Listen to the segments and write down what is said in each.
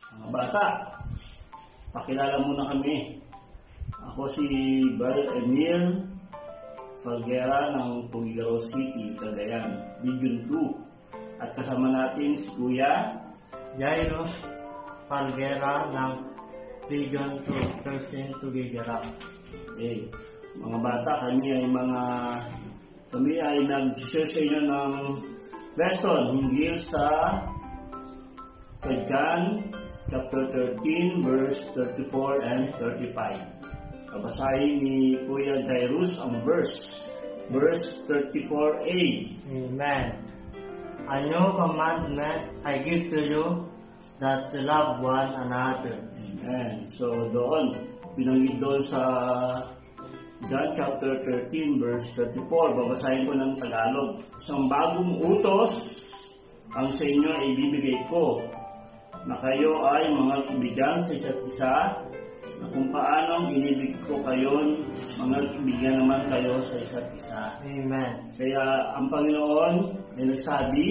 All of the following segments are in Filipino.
Mga bata, pakilala muna kami. Ako si Bal Emil Falguera ng Tugigaro City, Cagayan, Region 2. At kasama natin si Kuya Jairo Falguera ng Region 2, Persin Tugigara. Eh, mga bata, kami ay mga kami ay nag-share sa inyo ng lesson hinggil sa sa John chapter 13 verse 34 and 35. Babasahin ni Kuya Jairus ang verse. Verse 34a. Amen. A new commandment I give to you that you love one another. Amen. So doon, binanggit doon sa John chapter 13 verse 34, babasahin ko ng Tagalog. Isang bagong utos ang sa inyo ay ibibigay ko na kayo ay mga kaibigan sa isa't isa na kung paanong inibig ko kayo, mga kaibigan naman kayo sa isa't isa. Amen. Kaya ang Panginoon ay nagsabi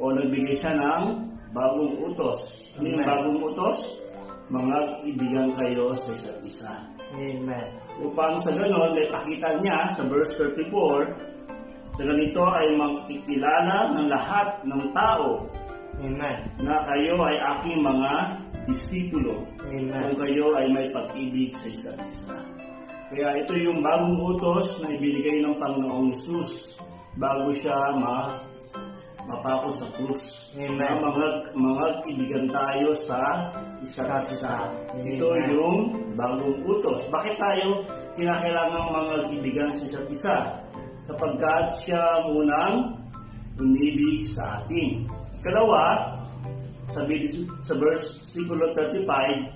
o nagbigay siya ng bagong utos. Ano yung bagong utos? Mga ibigan kayo sa isa't isa. Amen. Upang sa ganon, may pakita niya sa verse 34, sa ganito ay makikilala ng lahat ng tao Amen. na kayo ay aking mga disipulo Amen. kung kayo ay may pag-ibig sa isa't isa. Kaya ito yung bagong utos na ibinigay ng Panginoong Yesus bago siya ma mapako sa krus. Amen. Na mga, mga tayo sa isa't isa. Amen. Ito yung bagong utos. Bakit tayo kinakailangan mga sa isa't isa? Sapagkat siya munang umibig sa atin. Ikalawa, sabi di- sa versikulo 35,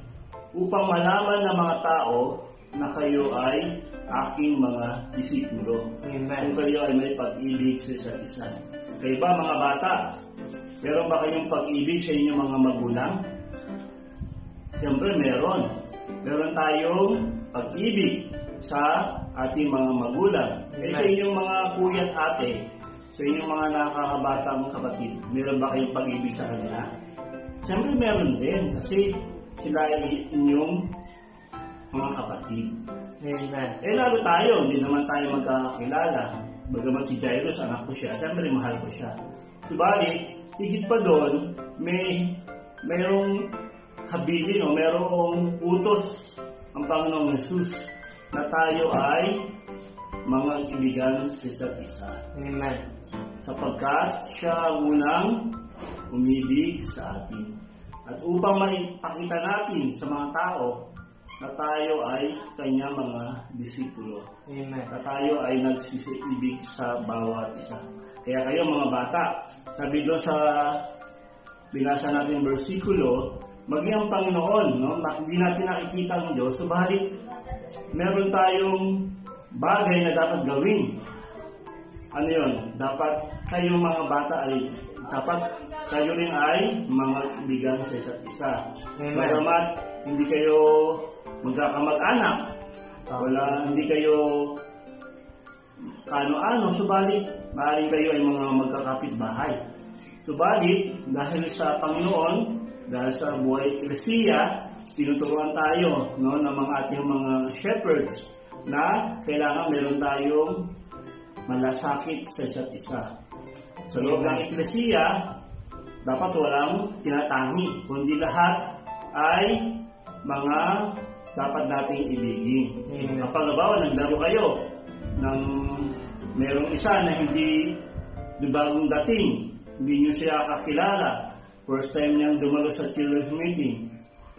upang malaman ng mga tao na kayo ay aking mga disipulo. Kung kayo ay may pag-ibig sa isa't isa. Kayo ba mga bata? Meron ba kayong pag-ibig sa inyong mga magulang? Siyempre meron. Meron tayong pag-ibig sa ating mga magulang. Eh sa inyong mga kuya at ate, sa inyong mga nakakabatang kapatid, meron ba kayong pag-ibig sa kanila? Siyempre meron din kasi sila ay inyong mga kapatid. Amen. Eh lalo tayo, hindi naman tayo magkakilala. Bagaman si Jairus, anak ko siya, siyempre mahal ko siya. Subalit, higit pa doon, may mayroong habilin o mayroong utos ang Panginoong Jesus na tayo ay mga kaibigan sa isa't isa. Amen. Sapagkat siya unang umibig sa atin. At upang maipakita natin sa mga tao na tayo ay kanya mga disipulo Amen. na tayo ay nagsisiibig sa bawat isa. Kaya kayo mga bata, sabi doon sa binasa natin versikulo, maging ang Panginoon, no? na hindi natin nakikita ang Diyos, subalit meron tayong bagay na dapat gawin. Ano yon? Dapat kayong mga bata ay dapat kayo rin ay mga kaibigan sa isa't isa. Amen. Bagamat hindi kayo magkakamag-anak, wala, hindi kayo kano-ano, subalit maaaring kayo ay mga magkakapit-bahay. Subalit, dahil sa Panginoon, dahil sa buhay eklesiya, tinuturuan tayo no, ng mga ating mga shepherds na kailangan meron tayong malasakit sa isa't isa. Sa loob ng eklesiya, dapat walang tinatangi, kundi lahat ay mga dapat nating ibigin. Amen. Kapag halimbawa, naglaro kayo ng merong isa na hindi di bagong dating, hindi nyo siya kakilala, first time niyang dumalo sa children's meeting,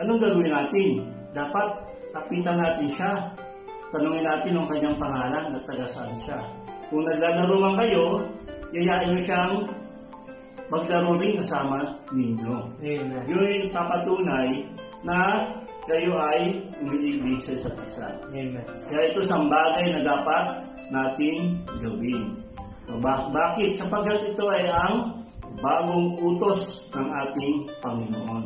anong gagawin natin? Dapat tapitan natin siya. Tanungin natin ang kanyang pangalan at taga saan siya. Kung naglalaro man kayo, yayain nyo siyang maglaro rin kasama ninyo. Amen. Yun yung papatunay na kayo ay umiibig sa isa't isa. Amen. Kaya ito isang bagay na dapat nating gawin. Ba- bakit? Sapagkat ito ay ang bagong utos ng ating Panginoon.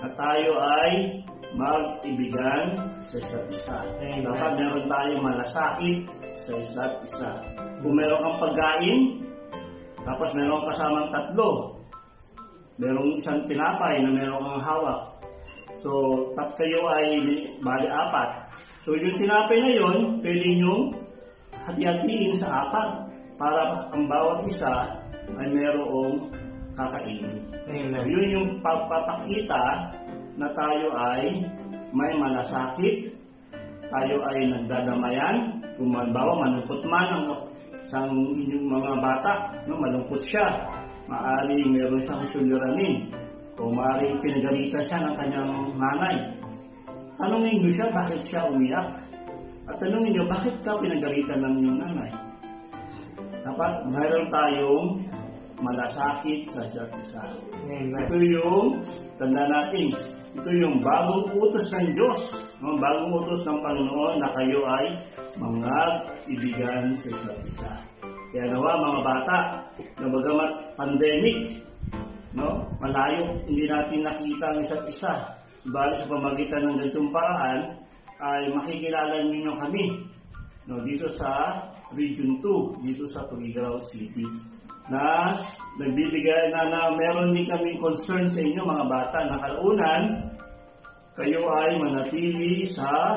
Na tayo ay mag-ibigan sa isa't isa. Amen. Dapat meron tayong malasakit sa isa't isa. Kung meron kang pagkain, tapos meron kasamang tatlo, merong isang tinapay na meron kang hawak, So, tat kayo ay bali apat. So, yung tinapay na yon, pwede nyo hati-hatiin sa apat para ang bawat isa ay merong kakainin. Amen. Yun yung papapakita na tayo ay may malasakit, tayo ay nagdadamayan, kung malimbawa malungkot man ang isang inyong mga bata, no, malungkot siya, maaaring meron siyang suliranin, o maaaring pinagalitan siya ng kanyang nanay. Tanungin niyo siya bakit siya umiyak. At tanungin niyo bakit ka pinagalitan ng iyong nanay. Dapat mayroon tayong malasakit sa isa't isa. Ito yung, tanda natin, ito yung bagong utos ng Diyos. No? Bagong utos ng Panginoon na kayo ay mga ibigan sa isa't isa. Kaya nawa mga bata, na bagamat pandemic, no? malayo, hindi natin nakita ang isa't isa. Bali sa pamagitan ng ganitong paraan, ay makikilala ninyo kami no, dito sa Region 2, dito sa Tugigaraw City na nagbibigay na, na meron din kaming concern sa inyo mga bata na kalaunan kayo ay manatili sa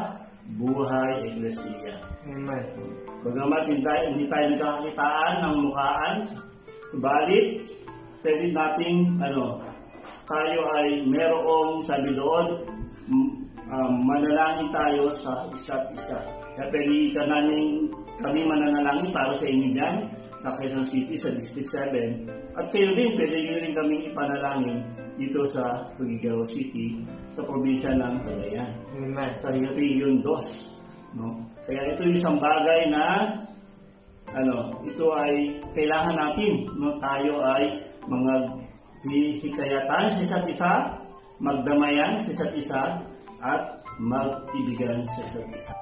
buhay eklesiya. Amen. Bagamat hindi, tayo- hindi tayo nagkakakitaan ng mukhaan, subalit pwede nating ano, tayo ay merong sabi doon, um, manalangin tayo sa isa't isa. Kaya pwede ka namin, kami mananalangin para sa inyo dyan, sa Quezon City, sa District 7. At kayo din, pwede nyo rin kaming ipanalangin dito sa Tugigaraw City, sa probinsya ng Cagayan Amen. sa Region 2. No? Kaya ito yung isang bagay na ano, ito ay kailangan natin, no? tayo ay mga hikayatan sa isa't isa, magdamayan sa isa't isa, at mag-ibigan sa isa't isa.